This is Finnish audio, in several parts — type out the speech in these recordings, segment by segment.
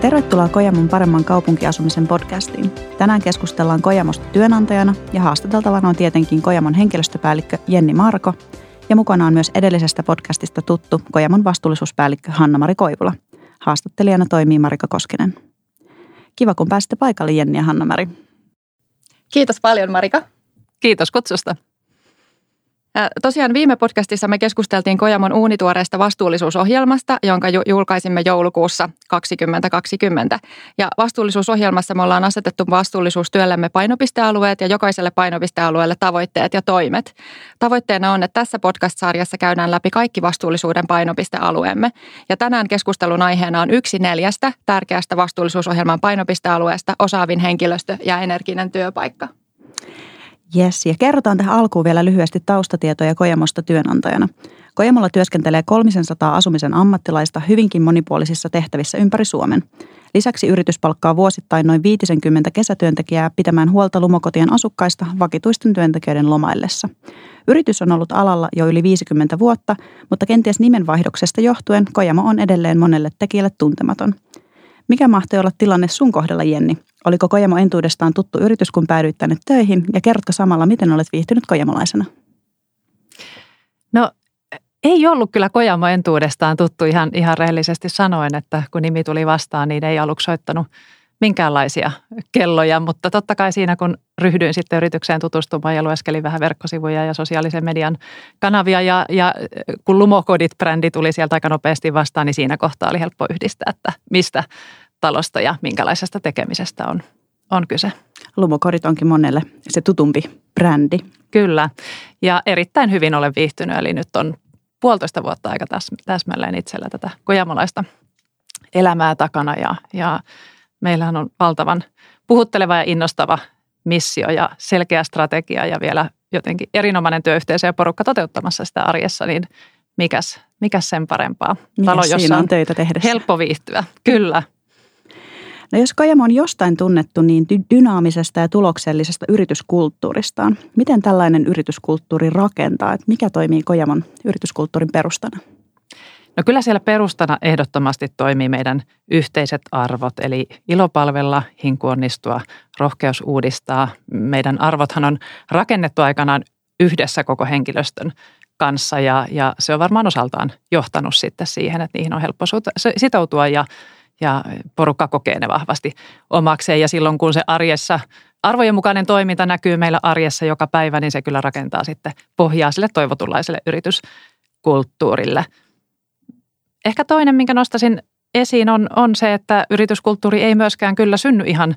Tervetuloa Kojamon paremman kaupunkiasumisen podcastiin. Tänään keskustellaan Kojamosta työnantajana ja haastateltavana on tietenkin Kojamon henkilöstöpäällikkö Jenni Marko ja mukana on myös edellisestä podcastista tuttu Kojamon vastuullisuuspäällikkö Hanna-Mari Koivula. Haastattelijana toimii Marika Koskinen. Kiva, kun pääsitte paikalle Jenni ja Hanna-Mari. Kiitos paljon Marika. Kiitos kutsusta. Tosiaan viime podcastissa me keskusteltiin Kojamon uunituoreesta vastuullisuusohjelmasta, jonka julkaisimme joulukuussa 2020. Ja vastuullisuusohjelmassa me ollaan asetettu vastuullisuustyöllemme painopistealueet ja jokaiselle painopistealueelle tavoitteet ja toimet. Tavoitteena on, että tässä podcast-sarjassa käydään läpi kaikki vastuullisuuden painopistealueemme. Ja tänään keskustelun aiheena on yksi neljästä tärkeästä vastuullisuusohjelman painopistealueesta, osaavin henkilöstö ja energinen työpaikka. Yes, ja kerrotaan tähän alkuun vielä lyhyesti taustatietoja Kojamosta työnantajana. Kojamolla työskentelee 300 asumisen ammattilaista hyvinkin monipuolisissa tehtävissä ympäri Suomen. Lisäksi yritys palkkaa vuosittain noin 50 kesätyöntekijää pitämään huolta lumokotien asukkaista vakituisten työntekijöiden lomaillessa. Yritys on ollut alalla jo yli 50 vuotta, mutta kenties nimenvaihdoksesta johtuen Kojamo on edelleen monelle tekijälle tuntematon. Mikä mahtoi olla tilanne sun kohdalla, Jenni? Oliko Kojamo entuudestaan tuttu yritys, kun päädyit tänne töihin? Ja kerrotko samalla, miten olet viihtynyt kojamolaisena? No ei ollut kyllä Kojamo entuudestaan tuttu ihan, ihan rehellisesti sanoen, että kun nimi tuli vastaan, niin ei aluksi soittanut minkäänlaisia kelloja, mutta totta kai siinä kun ryhdyin sitten yritykseen tutustumaan ja lueskelin vähän verkkosivuja ja sosiaalisen median kanavia ja, ja kun Lumokodit-brändi tuli sieltä aika nopeasti vastaan, niin siinä kohtaa oli helppo yhdistää, että mistä talosta ja minkälaisesta tekemisestä on, on kyse. Lumokodit onkin monelle se tutumpi brändi. Kyllä, ja erittäin hyvin olen viihtynyt, eli nyt on puolitoista vuotta aika täsmälleen itsellä tätä kojamolaista elämää takana ja, ja meillähän on valtavan puhutteleva ja innostava missio ja selkeä strategia ja vielä jotenkin erinomainen työyhteisö ja porukka toteuttamassa sitä arjessa, niin mikäs, mikäs sen parempaa? Talo, jossa on töitä tehdessä. Helppo viihtyä, kyllä. No jos Kojamo on jostain tunnettu niin dynaamisesta ja tuloksellisesta yrityskulttuuristaan, miten tällainen yrityskulttuuri rakentaa? Että mikä toimii Kojamon yrityskulttuurin perustana? No kyllä siellä perustana ehdottomasti toimii meidän yhteiset arvot, eli ilopalvella, hinku onnistua, rohkeus uudistaa. Meidän arvothan on rakennettu aikanaan yhdessä koko henkilöstön kanssa ja, ja se on varmaan osaltaan johtanut sitten siihen, että niihin on helppo sitoutua ja, ja porukka kokee ne vahvasti omakseen. Ja silloin kun se arjessa, arvojen mukainen toiminta näkyy meillä arjessa joka päivä, niin se kyllä rakentaa sitten pohjaa sille toivotunlaiselle yrityskulttuurille – Ehkä toinen, minkä nostasin esiin, on, on se, että yrityskulttuuri ei myöskään kyllä synny ihan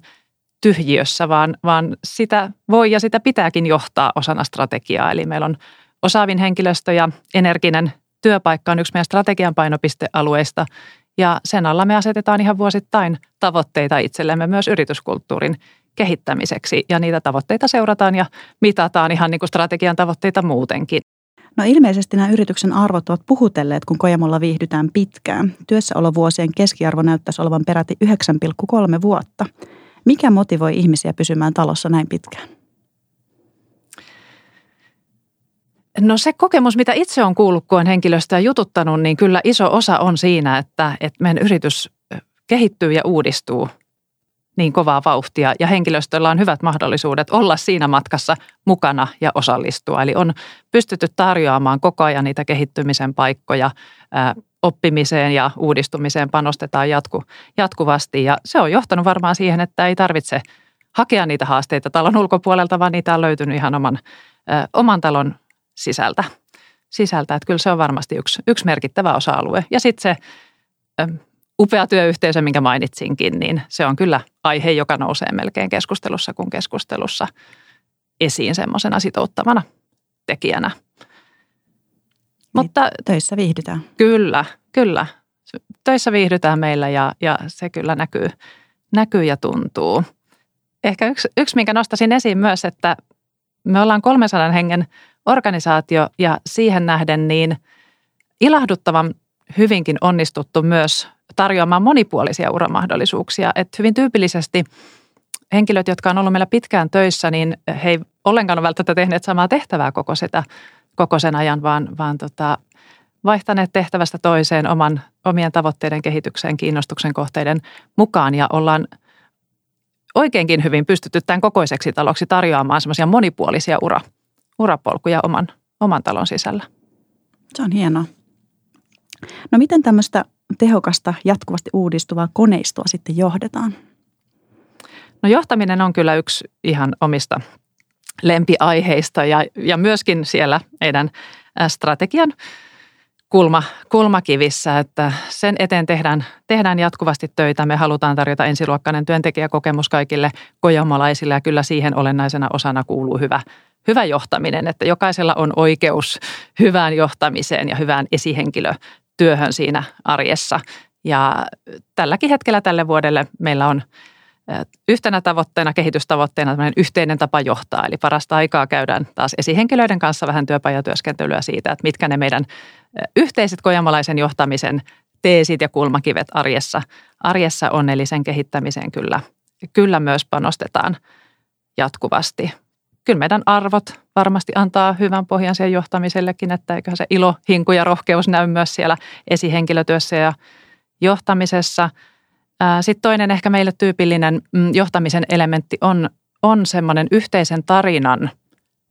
tyhjiössä, vaan, vaan sitä voi ja sitä pitääkin johtaa osana strategiaa. Eli meillä on osaavin henkilöstö ja energinen työpaikka on yksi meidän strategian painopistealueista. Ja sen alla me asetetaan ihan vuosittain tavoitteita itsellemme myös yrityskulttuurin kehittämiseksi. Ja niitä tavoitteita seurataan ja mitataan ihan niin kuin strategian tavoitteita muutenkin. No ilmeisesti nämä yrityksen arvot ovat puhutelleet, kun Kojamolla viihdytään pitkään. Työssäolovuosien keskiarvo näyttäisi olevan peräti 9,3 vuotta. Mikä motivoi ihmisiä pysymään talossa näin pitkään? No se kokemus, mitä itse on kuullut, kun on henkilöstöä jututtanut, niin kyllä iso osa on siinä, että, että meidän yritys kehittyy ja uudistuu – niin kovaa vauhtia ja henkilöstöllä on hyvät mahdollisuudet olla siinä matkassa mukana ja osallistua. Eli on pystytty tarjoamaan koko ajan niitä kehittymisen paikkoja, oppimiseen ja uudistumiseen panostetaan jatku, jatkuvasti ja se on johtanut varmaan siihen, että ei tarvitse hakea niitä haasteita talon ulkopuolelta, vaan niitä on löytynyt ihan oman, oman talon sisältä. sisältä. Että kyllä se on varmasti yksi, yksi merkittävä osa-alue. Ja sitten se upea työyhteisö, minkä mainitsinkin, niin se on kyllä aihe, joka nousee melkein keskustelussa kuin keskustelussa esiin semmoisena sitouttavana tekijänä. Niin, Mutta töissä viihdytään. Kyllä, kyllä. Töissä viihdytään meillä ja, ja se kyllä näkyy, näkyy ja tuntuu. Ehkä yksi, yksi, minkä nostaisin esiin myös, että me ollaan 300 hengen organisaatio ja siihen nähden niin ilahduttavan hyvinkin onnistuttu myös tarjoamaan monipuolisia uramahdollisuuksia. Että hyvin tyypillisesti henkilöt, jotka on ollut meillä pitkään töissä, niin he ei ollenkaan ole välttämättä tehneet samaa tehtävää koko, sitä, koko sen ajan, vaan, vaan tota, vaihtaneet tehtävästä toiseen oman, omien tavoitteiden kehitykseen, kiinnostuksen kohteiden mukaan ja ollaan oikeinkin hyvin pystytty tämän kokoiseksi taloksi tarjoamaan semmoisia monipuolisia ura, urapolkuja oman, oman talon sisällä. Se on hienoa. No miten tämmöistä tehokasta, jatkuvasti uudistuvaa koneistoa sitten johdetaan? No johtaminen on kyllä yksi ihan omista lempiaiheista ja, ja myöskin siellä meidän strategian kulma, kulmakivissä, että sen eteen tehdään, tehdään jatkuvasti töitä. Me halutaan tarjota ensiluokkainen työntekijäkokemus kaikille kojamolaisille ja kyllä siihen olennaisena osana kuuluu hyvä, hyvä johtaminen, että jokaisella on oikeus hyvään johtamiseen ja hyvään esihenkilötyöhön siinä arjessa. Ja tälläkin hetkellä tälle vuodelle meillä on yhtenä tavoitteena, kehitystavoitteena yhteinen tapa johtaa. Eli parasta aikaa käydään taas esihenkilöiden kanssa vähän työpajatyöskentelyä siitä, että mitkä ne meidän yhteiset kojamalaisen johtamisen teesit ja kulmakivet arjessa, arjessa on. Eli sen kehittämiseen kyllä, kyllä myös panostetaan jatkuvasti. Kyllä meidän arvot varmasti antaa hyvän pohjan siihen johtamisellekin, että eiköhän se ilo, hinku ja rohkeus näy myös siellä esihenkilötyössä ja johtamisessa – sitten toinen ehkä meille tyypillinen mm, johtamisen elementti on, on semmoinen yhteisen tarinan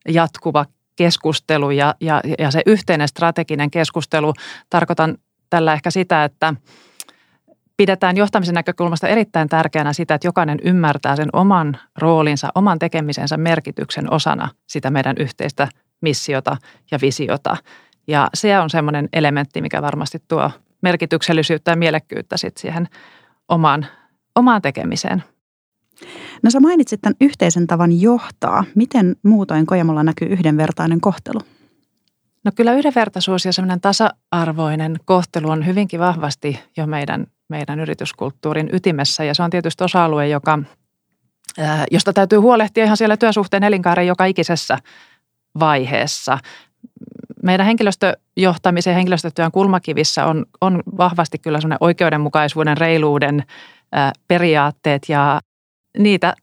jatkuva keskustelu ja, ja, ja se yhteinen strateginen keskustelu. Tarkoitan tällä ehkä sitä, että pidetään johtamisen näkökulmasta erittäin tärkeänä sitä, että jokainen ymmärtää sen oman roolinsa, oman tekemisensä merkityksen osana sitä meidän yhteistä missiota ja visiota. Ja se on semmoinen elementti, mikä varmasti tuo merkityksellisyyttä ja mielekkyyttä sitten siihen omaan, omaan tekemiseen. No sä mainitsit tämän yhteisen tavan johtaa. Miten muutoin Kojamolla näkyy yhdenvertainen kohtelu? No kyllä yhdenvertaisuus ja semmoinen tasa-arvoinen kohtelu on hyvinkin vahvasti jo meidän, meidän yrityskulttuurin ytimessä. Ja se on tietysti osa-alue, joka, josta täytyy huolehtia ihan siellä työsuhteen elinkaaren joka ikisessä vaiheessa meidän henkilöstöjohtamisen ja henkilöstötyön kulmakivissä on, on vahvasti kyllä sellainen oikeudenmukaisuuden, reiluuden ää, periaatteet ja niitä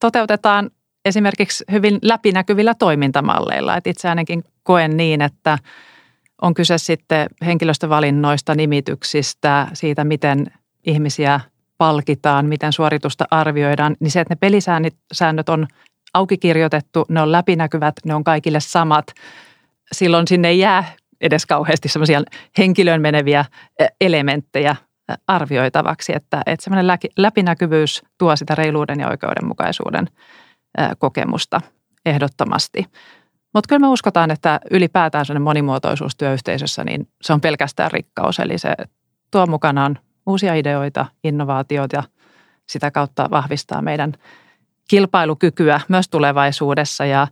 toteutetaan esimerkiksi hyvin läpinäkyvillä toimintamalleilla. Et itse ainakin koen niin, että on kyse sitten henkilöstövalinnoista, nimityksistä, siitä miten ihmisiä palkitaan, miten suoritusta arvioidaan, niin se, että ne pelisäännöt on auki kirjoitettu, ne on läpinäkyvät, ne on kaikille samat – silloin sinne ei jää edes kauheasti semmoisia henkilöön meneviä elementtejä arvioitavaksi, että, että semmoinen läpinäkyvyys tuo sitä reiluuden ja oikeudenmukaisuuden kokemusta ehdottomasti. Mutta kyllä me uskotaan, että ylipäätään sellainen monimuotoisuus työyhteisössä, niin se on pelkästään rikkaus. Eli se tuo mukanaan uusia ideoita, innovaatioita ja sitä kautta vahvistaa meidän kilpailukykyä myös tulevaisuudessa. Ja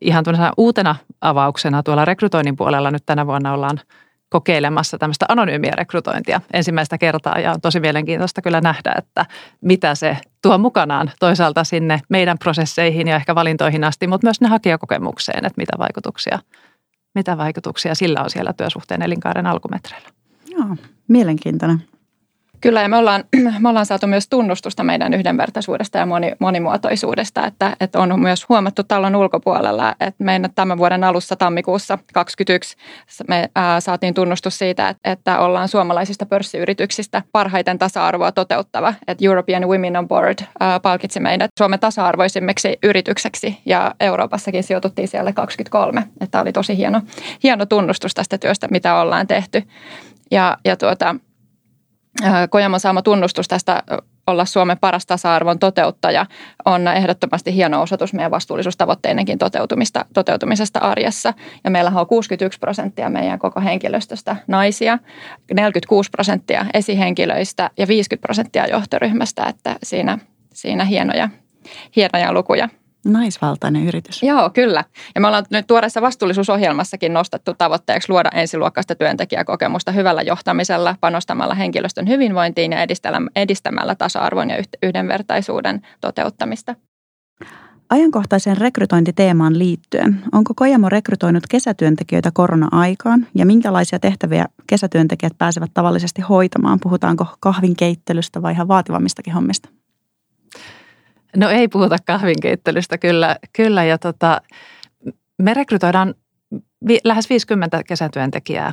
ihan uutena avauksena tuolla rekrytoinnin puolella nyt tänä vuonna ollaan kokeilemassa tämmöistä anonyymiä rekrytointia ensimmäistä kertaa ja on tosi mielenkiintoista kyllä nähdä, että mitä se tuo mukanaan toisaalta sinne meidän prosesseihin ja ehkä valintoihin asti, mutta myös ne hakijakokemukseen, että mitä vaikutuksia, mitä vaikutuksia sillä on siellä työsuhteen elinkaaren alkumetreillä. Joo, mielenkiintoinen. Kyllä, ja me ollaan, me ollaan saatu myös tunnustusta meidän yhdenvertaisuudesta ja moni, monimuotoisuudesta, että, että on myös huomattu talon ulkopuolella, että meidän tämän vuoden alussa tammikuussa 2021 me ää, saatiin tunnustus siitä, että, että ollaan suomalaisista pörssiyrityksistä parhaiten tasa-arvoa toteuttava, että European Women on Board ää, palkitsi meidät Suomen tasa-arvoisimmiksi yritykseksi ja Euroopassakin sijoituttiin siellä 23, että oli tosi hieno, hieno tunnustus tästä työstä, mitä ollaan tehty. Ja, ja tuota, Kojamon saama tunnustus tästä olla Suomen paras tasa-arvon toteuttaja on ehdottomasti hieno osoitus meidän vastuullisuustavoitteinenkin toteutumista, toteutumisesta arjessa. Ja meillähän on 61 prosenttia meidän koko henkilöstöstä naisia, 46 prosenttia esihenkilöistä ja 50 prosenttia johtoryhmästä, että siinä, siinä hienoja, hienoja lukuja. Naisvaltainen yritys. Joo, kyllä. Ja me ollaan nyt tuoreessa vastuullisuusohjelmassakin nostettu tavoitteeksi luoda ensiluokkaista työntekijäkokemusta hyvällä johtamisella, panostamalla henkilöstön hyvinvointiin ja edistämällä tasa-arvon ja yhdenvertaisuuden toteuttamista. Ajankohtaiseen rekrytointiteemaan liittyen, onko Kojamo rekrytoinut kesätyöntekijöitä korona-aikaan ja minkälaisia tehtäviä kesätyöntekijät pääsevät tavallisesti hoitamaan? Puhutaanko kahvinkeittelystä vai ihan vaativammistakin hommista? No ei puhuta kahvinkeittelystä kyllä, kyllä ja tota, me rekrytoidaan vi, lähes 50 kesätyöntekijää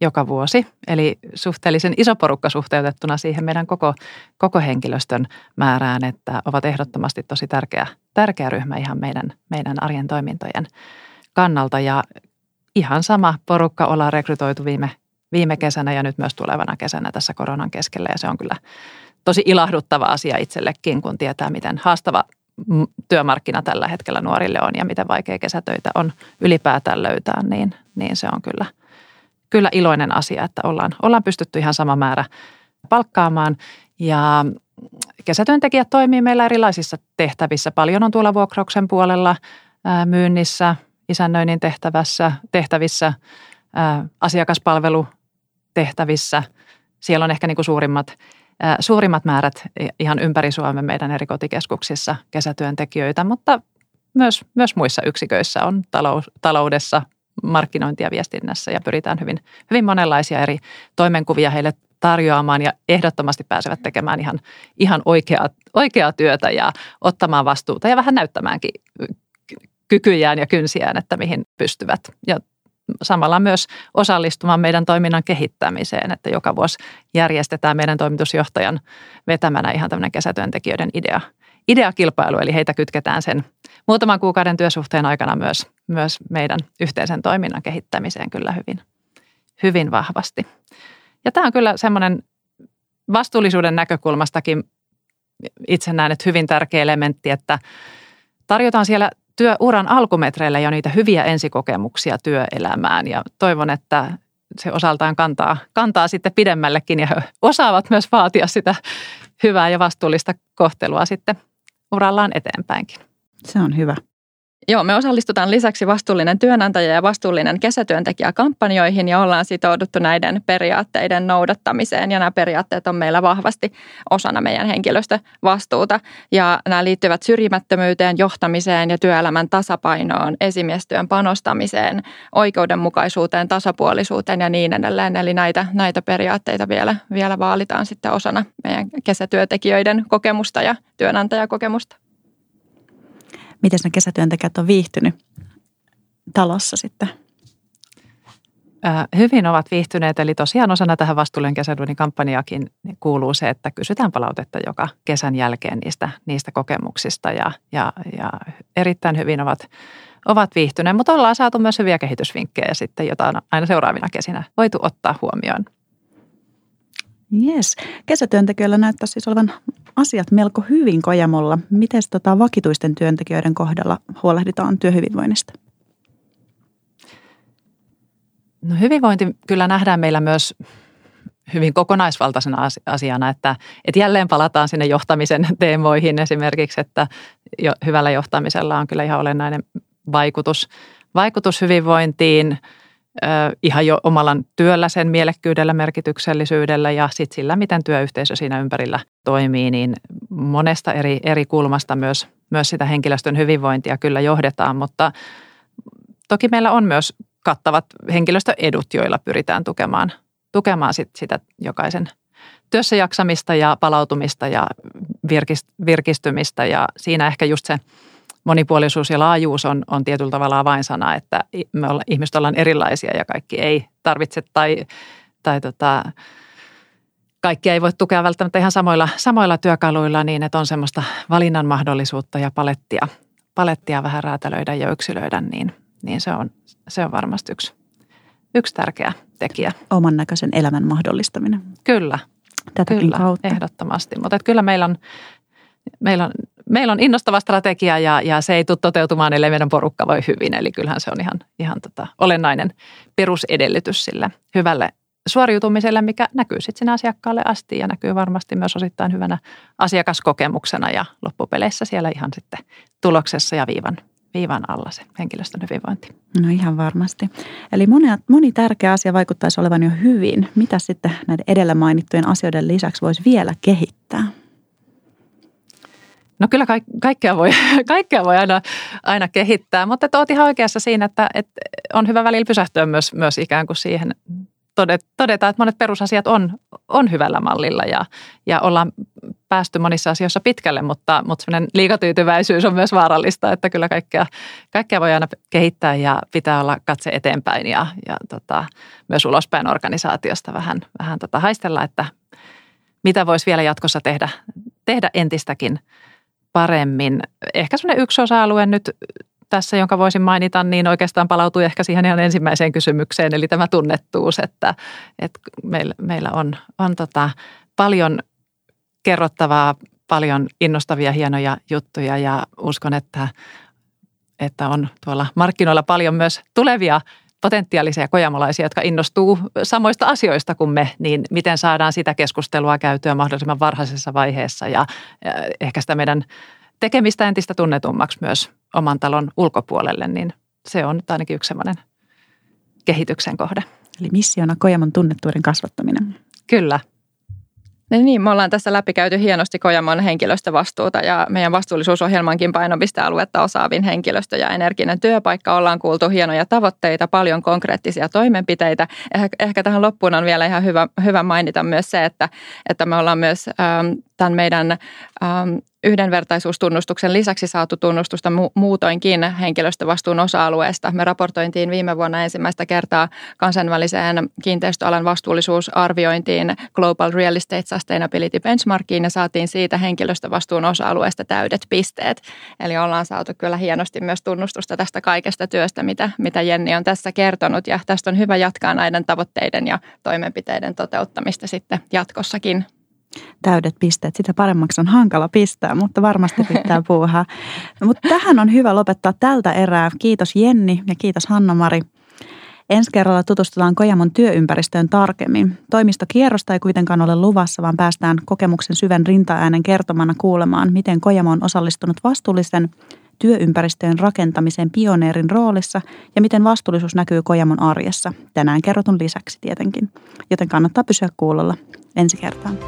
joka vuosi. Eli suhteellisen iso porukka suhteutettuna siihen meidän koko, koko henkilöstön määrään, että ovat ehdottomasti tosi tärkeä, tärkeä ryhmä ihan meidän, meidän arjen toimintojen kannalta. Ja ihan sama porukka ollaan rekrytoitu viime, viime kesänä ja nyt myös tulevana kesänä tässä koronan keskellä. Ja se on kyllä tosi ilahduttava asia itsellekin, kun tietää, miten haastava työmarkkina tällä hetkellä nuorille on ja miten vaikea kesätöitä on ylipäätään löytää, niin, niin se on kyllä, kyllä iloinen asia, että ollaan, ollaan pystytty ihan sama määrä palkkaamaan. Ja kesätyöntekijät toimii meillä erilaisissa tehtävissä. Paljon on tuolla vuokrauksen puolella, myynnissä, isännöinnin tehtävässä, tehtävissä, asiakaspalvelutehtävissä. Siellä on ehkä niin kuin suurimmat suurimmat määrät ihan ympäri Suomen meidän eri kotikeskuksissa kesätyöntekijöitä, mutta myös, myös muissa yksiköissä on talous, taloudessa, markkinointia viestinnässä ja pyritään hyvin, hyvin monenlaisia eri toimenkuvia heille tarjoamaan ja ehdottomasti pääsevät tekemään ihan, ihan oikeaa, oikeaa työtä ja ottamaan vastuuta ja vähän näyttämäänkin kykyjään ja kynsiään, että mihin pystyvät. Ja samalla myös osallistumaan meidän toiminnan kehittämiseen, että joka vuosi järjestetään meidän toimitusjohtajan vetämänä ihan tämmöinen kesätyöntekijöiden idea, ideakilpailu, eli heitä kytketään sen muutaman kuukauden työsuhteen aikana myös, myös meidän yhteisen toiminnan kehittämiseen kyllä hyvin, hyvin vahvasti. Ja tämä on kyllä semmoinen vastuullisuuden näkökulmastakin itse näen, että hyvin tärkeä elementti, että tarjotaan siellä työuran alkumetreillä jo niitä hyviä ensikokemuksia työelämään ja toivon, että se osaltaan kantaa, kantaa sitten pidemmällekin ja osaavat myös vaatia sitä hyvää ja vastuullista kohtelua sitten urallaan eteenpäinkin. Se on hyvä. Joo, me osallistutaan lisäksi vastuullinen työnantaja ja vastuullinen kesätyöntekijä kampanjoihin ja ollaan sitouduttu näiden periaatteiden noudattamiseen ja nämä periaatteet on meillä vahvasti osana meidän henkilöstövastuuta ja nämä liittyvät syrjimättömyyteen, johtamiseen ja työelämän tasapainoon, esimiestyön panostamiseen, oikeudenmukaisuuteen, tasapuolisuuteen ja niin edelleen. Eli näitä, näitä periaatteita vielä, vielä vaalitaan sitten osana meidän kesätyöntekijöiden kokemusta ja työnantajakokemusta. Miten ne kesätyöntekijät on viihtynyt talossa sitten? Hyvin ovat viihtyneet, eli tosiaan osana tähän vastuullinen kesäduunin kampanjaakin kuuluu se, että kysytään palautetta joka kesän jälkeen niistä, niistä kokemuksista ja, ja, ja erittäin hyvin ovat, ovat viihtyneet, mutta ollaan saatu myös hyviä kehitysvinkkejä sitten, jota on aina seuraavina kesinä voitu ottaa huomioon. Yes. Kesätyöntekijöillä näyttää siis olevan asiat melko hyvin Kojamolla. Miten tota vakituisten työntekijöiden kohdalla huolehditaan työhyvinvoinnista? No hyvinvointi kyllä nähdään meillä myös hyvin kokonaisvaltaisena asiana, että, että jälleen palataan sinne johtamisen teemoihin esimerkiksi, että jo, hyvällä johtamisella on kyllä ihan olennainen vaikutus, vaikutus hyvinvointiin – ihan jo omalla työllä sen mielekkyydellä, merkityksellisyydellä ja sitten sillä, miten työyhteisö siinä ympärillä toimii, niin monesta eri, eri kulmasta myös, myös sitä henkilöstön hyvinvointia kyllä johdetaan, mutta toki meillä on myös kattavat henkilöstöedut, joilla pyritään tukemaan, tukemaan sit sitä jokaisen työssä jaksamista ja palautumista ja virkistymistä ja siinä ehkä just se – monipuolisuus ja laajuus on, on tietyllä tavalla avainsana, että me olla, ihmiset ollaan erilaisia ja kaikki ei tarvitse tai, tai tota, kaikki ei voi tukea välttämättä ihan samoilla, samoilla työkaluilla niin, että on semmoista valinnan mahdollisuutta ja palettia, palettia vähän räätälöidä ja yksilöidä, niin, niin se, on, se on varmasti yksi, yksi tärkeä tekijä. Oman näköisen elämän mahdollistaminen. Kyllä, Tätäkin kyllä, kautta. ehdottomasti. Mutta kyllä meillä on, meillä on meillä on innostava strategia ja, ja se ei tule toteutumaan, ellei meidän porukka voi hyvin. Eli kyllähän se on ihan, ihan tota, olennainen perusedellytys sille hyvälle suoriutumiselle, mikä näkyy sitten sinne asiakkaalle asti ja näkyy varmasti myös osittain hyvänä asiakaskokemuksena ja loppupeleissä siellä ihan sitten tuloksessa ja viivan, viivan alla se henkilöstön hyvinvointi. No ihan varmasti. Eli moni, moni tärkeä asia vaikuttaisi olevan jo hyvin. Mitä sitten näiden edellä mainittujen asioiden lisäksi voisi vielä kehittää? No kyllä kaikkea voi, kaikkea voi aina, aina kehittää, mutta olet ihan oikeassa siinä, että, että on hyvä välillä pysähtyä myös, myös ikään kuin siihen todeta, että monet perusasiat on, on hyvällä mallilla ja, ja ollaan päästy monissa asioissa pitkälle, mutta, mutta sellainen liikatyytyväisyys on myös vaarallista, että kyllä kaikkea, kaikkea voi aina kehittää ja pitää olla katse eteenpäin ja, ja tota, myös ulospäin organisaatiosta vähän, vähän tota haistella, että mitä voisi vielä jatkossa tehdä, tehdä entistäkin paremmin. Ehkä sellainen yksi osa-alue nyt tässä, jonka voisin mainita, niin oikeastaan palautuu ehkä siihen ihan ensimmäiseen kysymykseen, eli tämä tunnettuus, että, että meillä, meillä on, on tota paljon kerrottavaa, paljon innostavia, hienoja juttuja ja uskon, että, että on tuolla markkinoilla paljon myös tulevia potentiaalisia kojamolaisia, jotka innostuu samoista asioista kuin me, niin miten saadaan sitä keskustelua käytyä mahdollisimman varhaisessa vaiheessa ja, ja ehkä sitä meidän tekemistä entistä tunnetummaksi myös oman talon ulkopuolelle, niin se on nyt ainakin yksi sellainen kehityksen kohde. Eli missiona Kojamon tunnettuuden kasvattaminen. Kyllä. Niin, niin, me ollaan tässä läpikäyty hienosti Kojamon henkilöstövastuuta ja meidän vastuullisuusohjelmankin painopistealuetta osaavin henkilöstö ja energinen työpaikka. Ollaan kuultu hienoja tavoitteita, paljon konkreettisia toimenpiteitä. Eh, ehkä tähän loppuun on vielä ihan hyvä, hyvä mainita myös se, että, että me ollaan myös ähm, tämän meidän ähm, yhdenvertaisuustunnustuksen lisäksi saatu tunnustusta mu- muutoinkin henkilöstövastuun osa-alueesta. Me raportointiin viime vuonna ensimmäistä kertaa kansainväliseen kiinteistöalan vastuullisuusarviointiin Global Real Estate Sustainability Benchmarkiin ja saatiin siitä henkilöstövastuun osa-alueesta täydet pisteet. Eli ollaan saatu kyllä hienosti myös tunnustusta tästä kaikesta työstä, mitä, mitä Jenni on tässä kertonut ja tästä on hyvä jatkaa näiden tavoitteiden ja toimenpiteiden toteuttamista sitten jatkossakin täydet pisteet. Sitä paremmaksi on hankala pistää, mutta varmasti pitää puuhaa. Mutta tähän on hyvä lopettaa tältä erää. Kiitos Jenni ja kiitos Hanna-Mari. Ensi kerralla tutustutaan Kojamon työympäristöön tarkemmin. Toimistokierrosta ei kuitenkaan ole luvassa, vaan päästään kokemuksen syvän rintaäänen kertomana kuulemaan, miten Kojamo on osallistunut vastuullisen työympäristöjen rakentamisen pioneerin roolissa ja miten vastuullisuus näkyy Kojamon arjessa. Tänään kerrotun lisäksi tietenkin, joten kannattaa pysyä kuulolla ensi kertaan.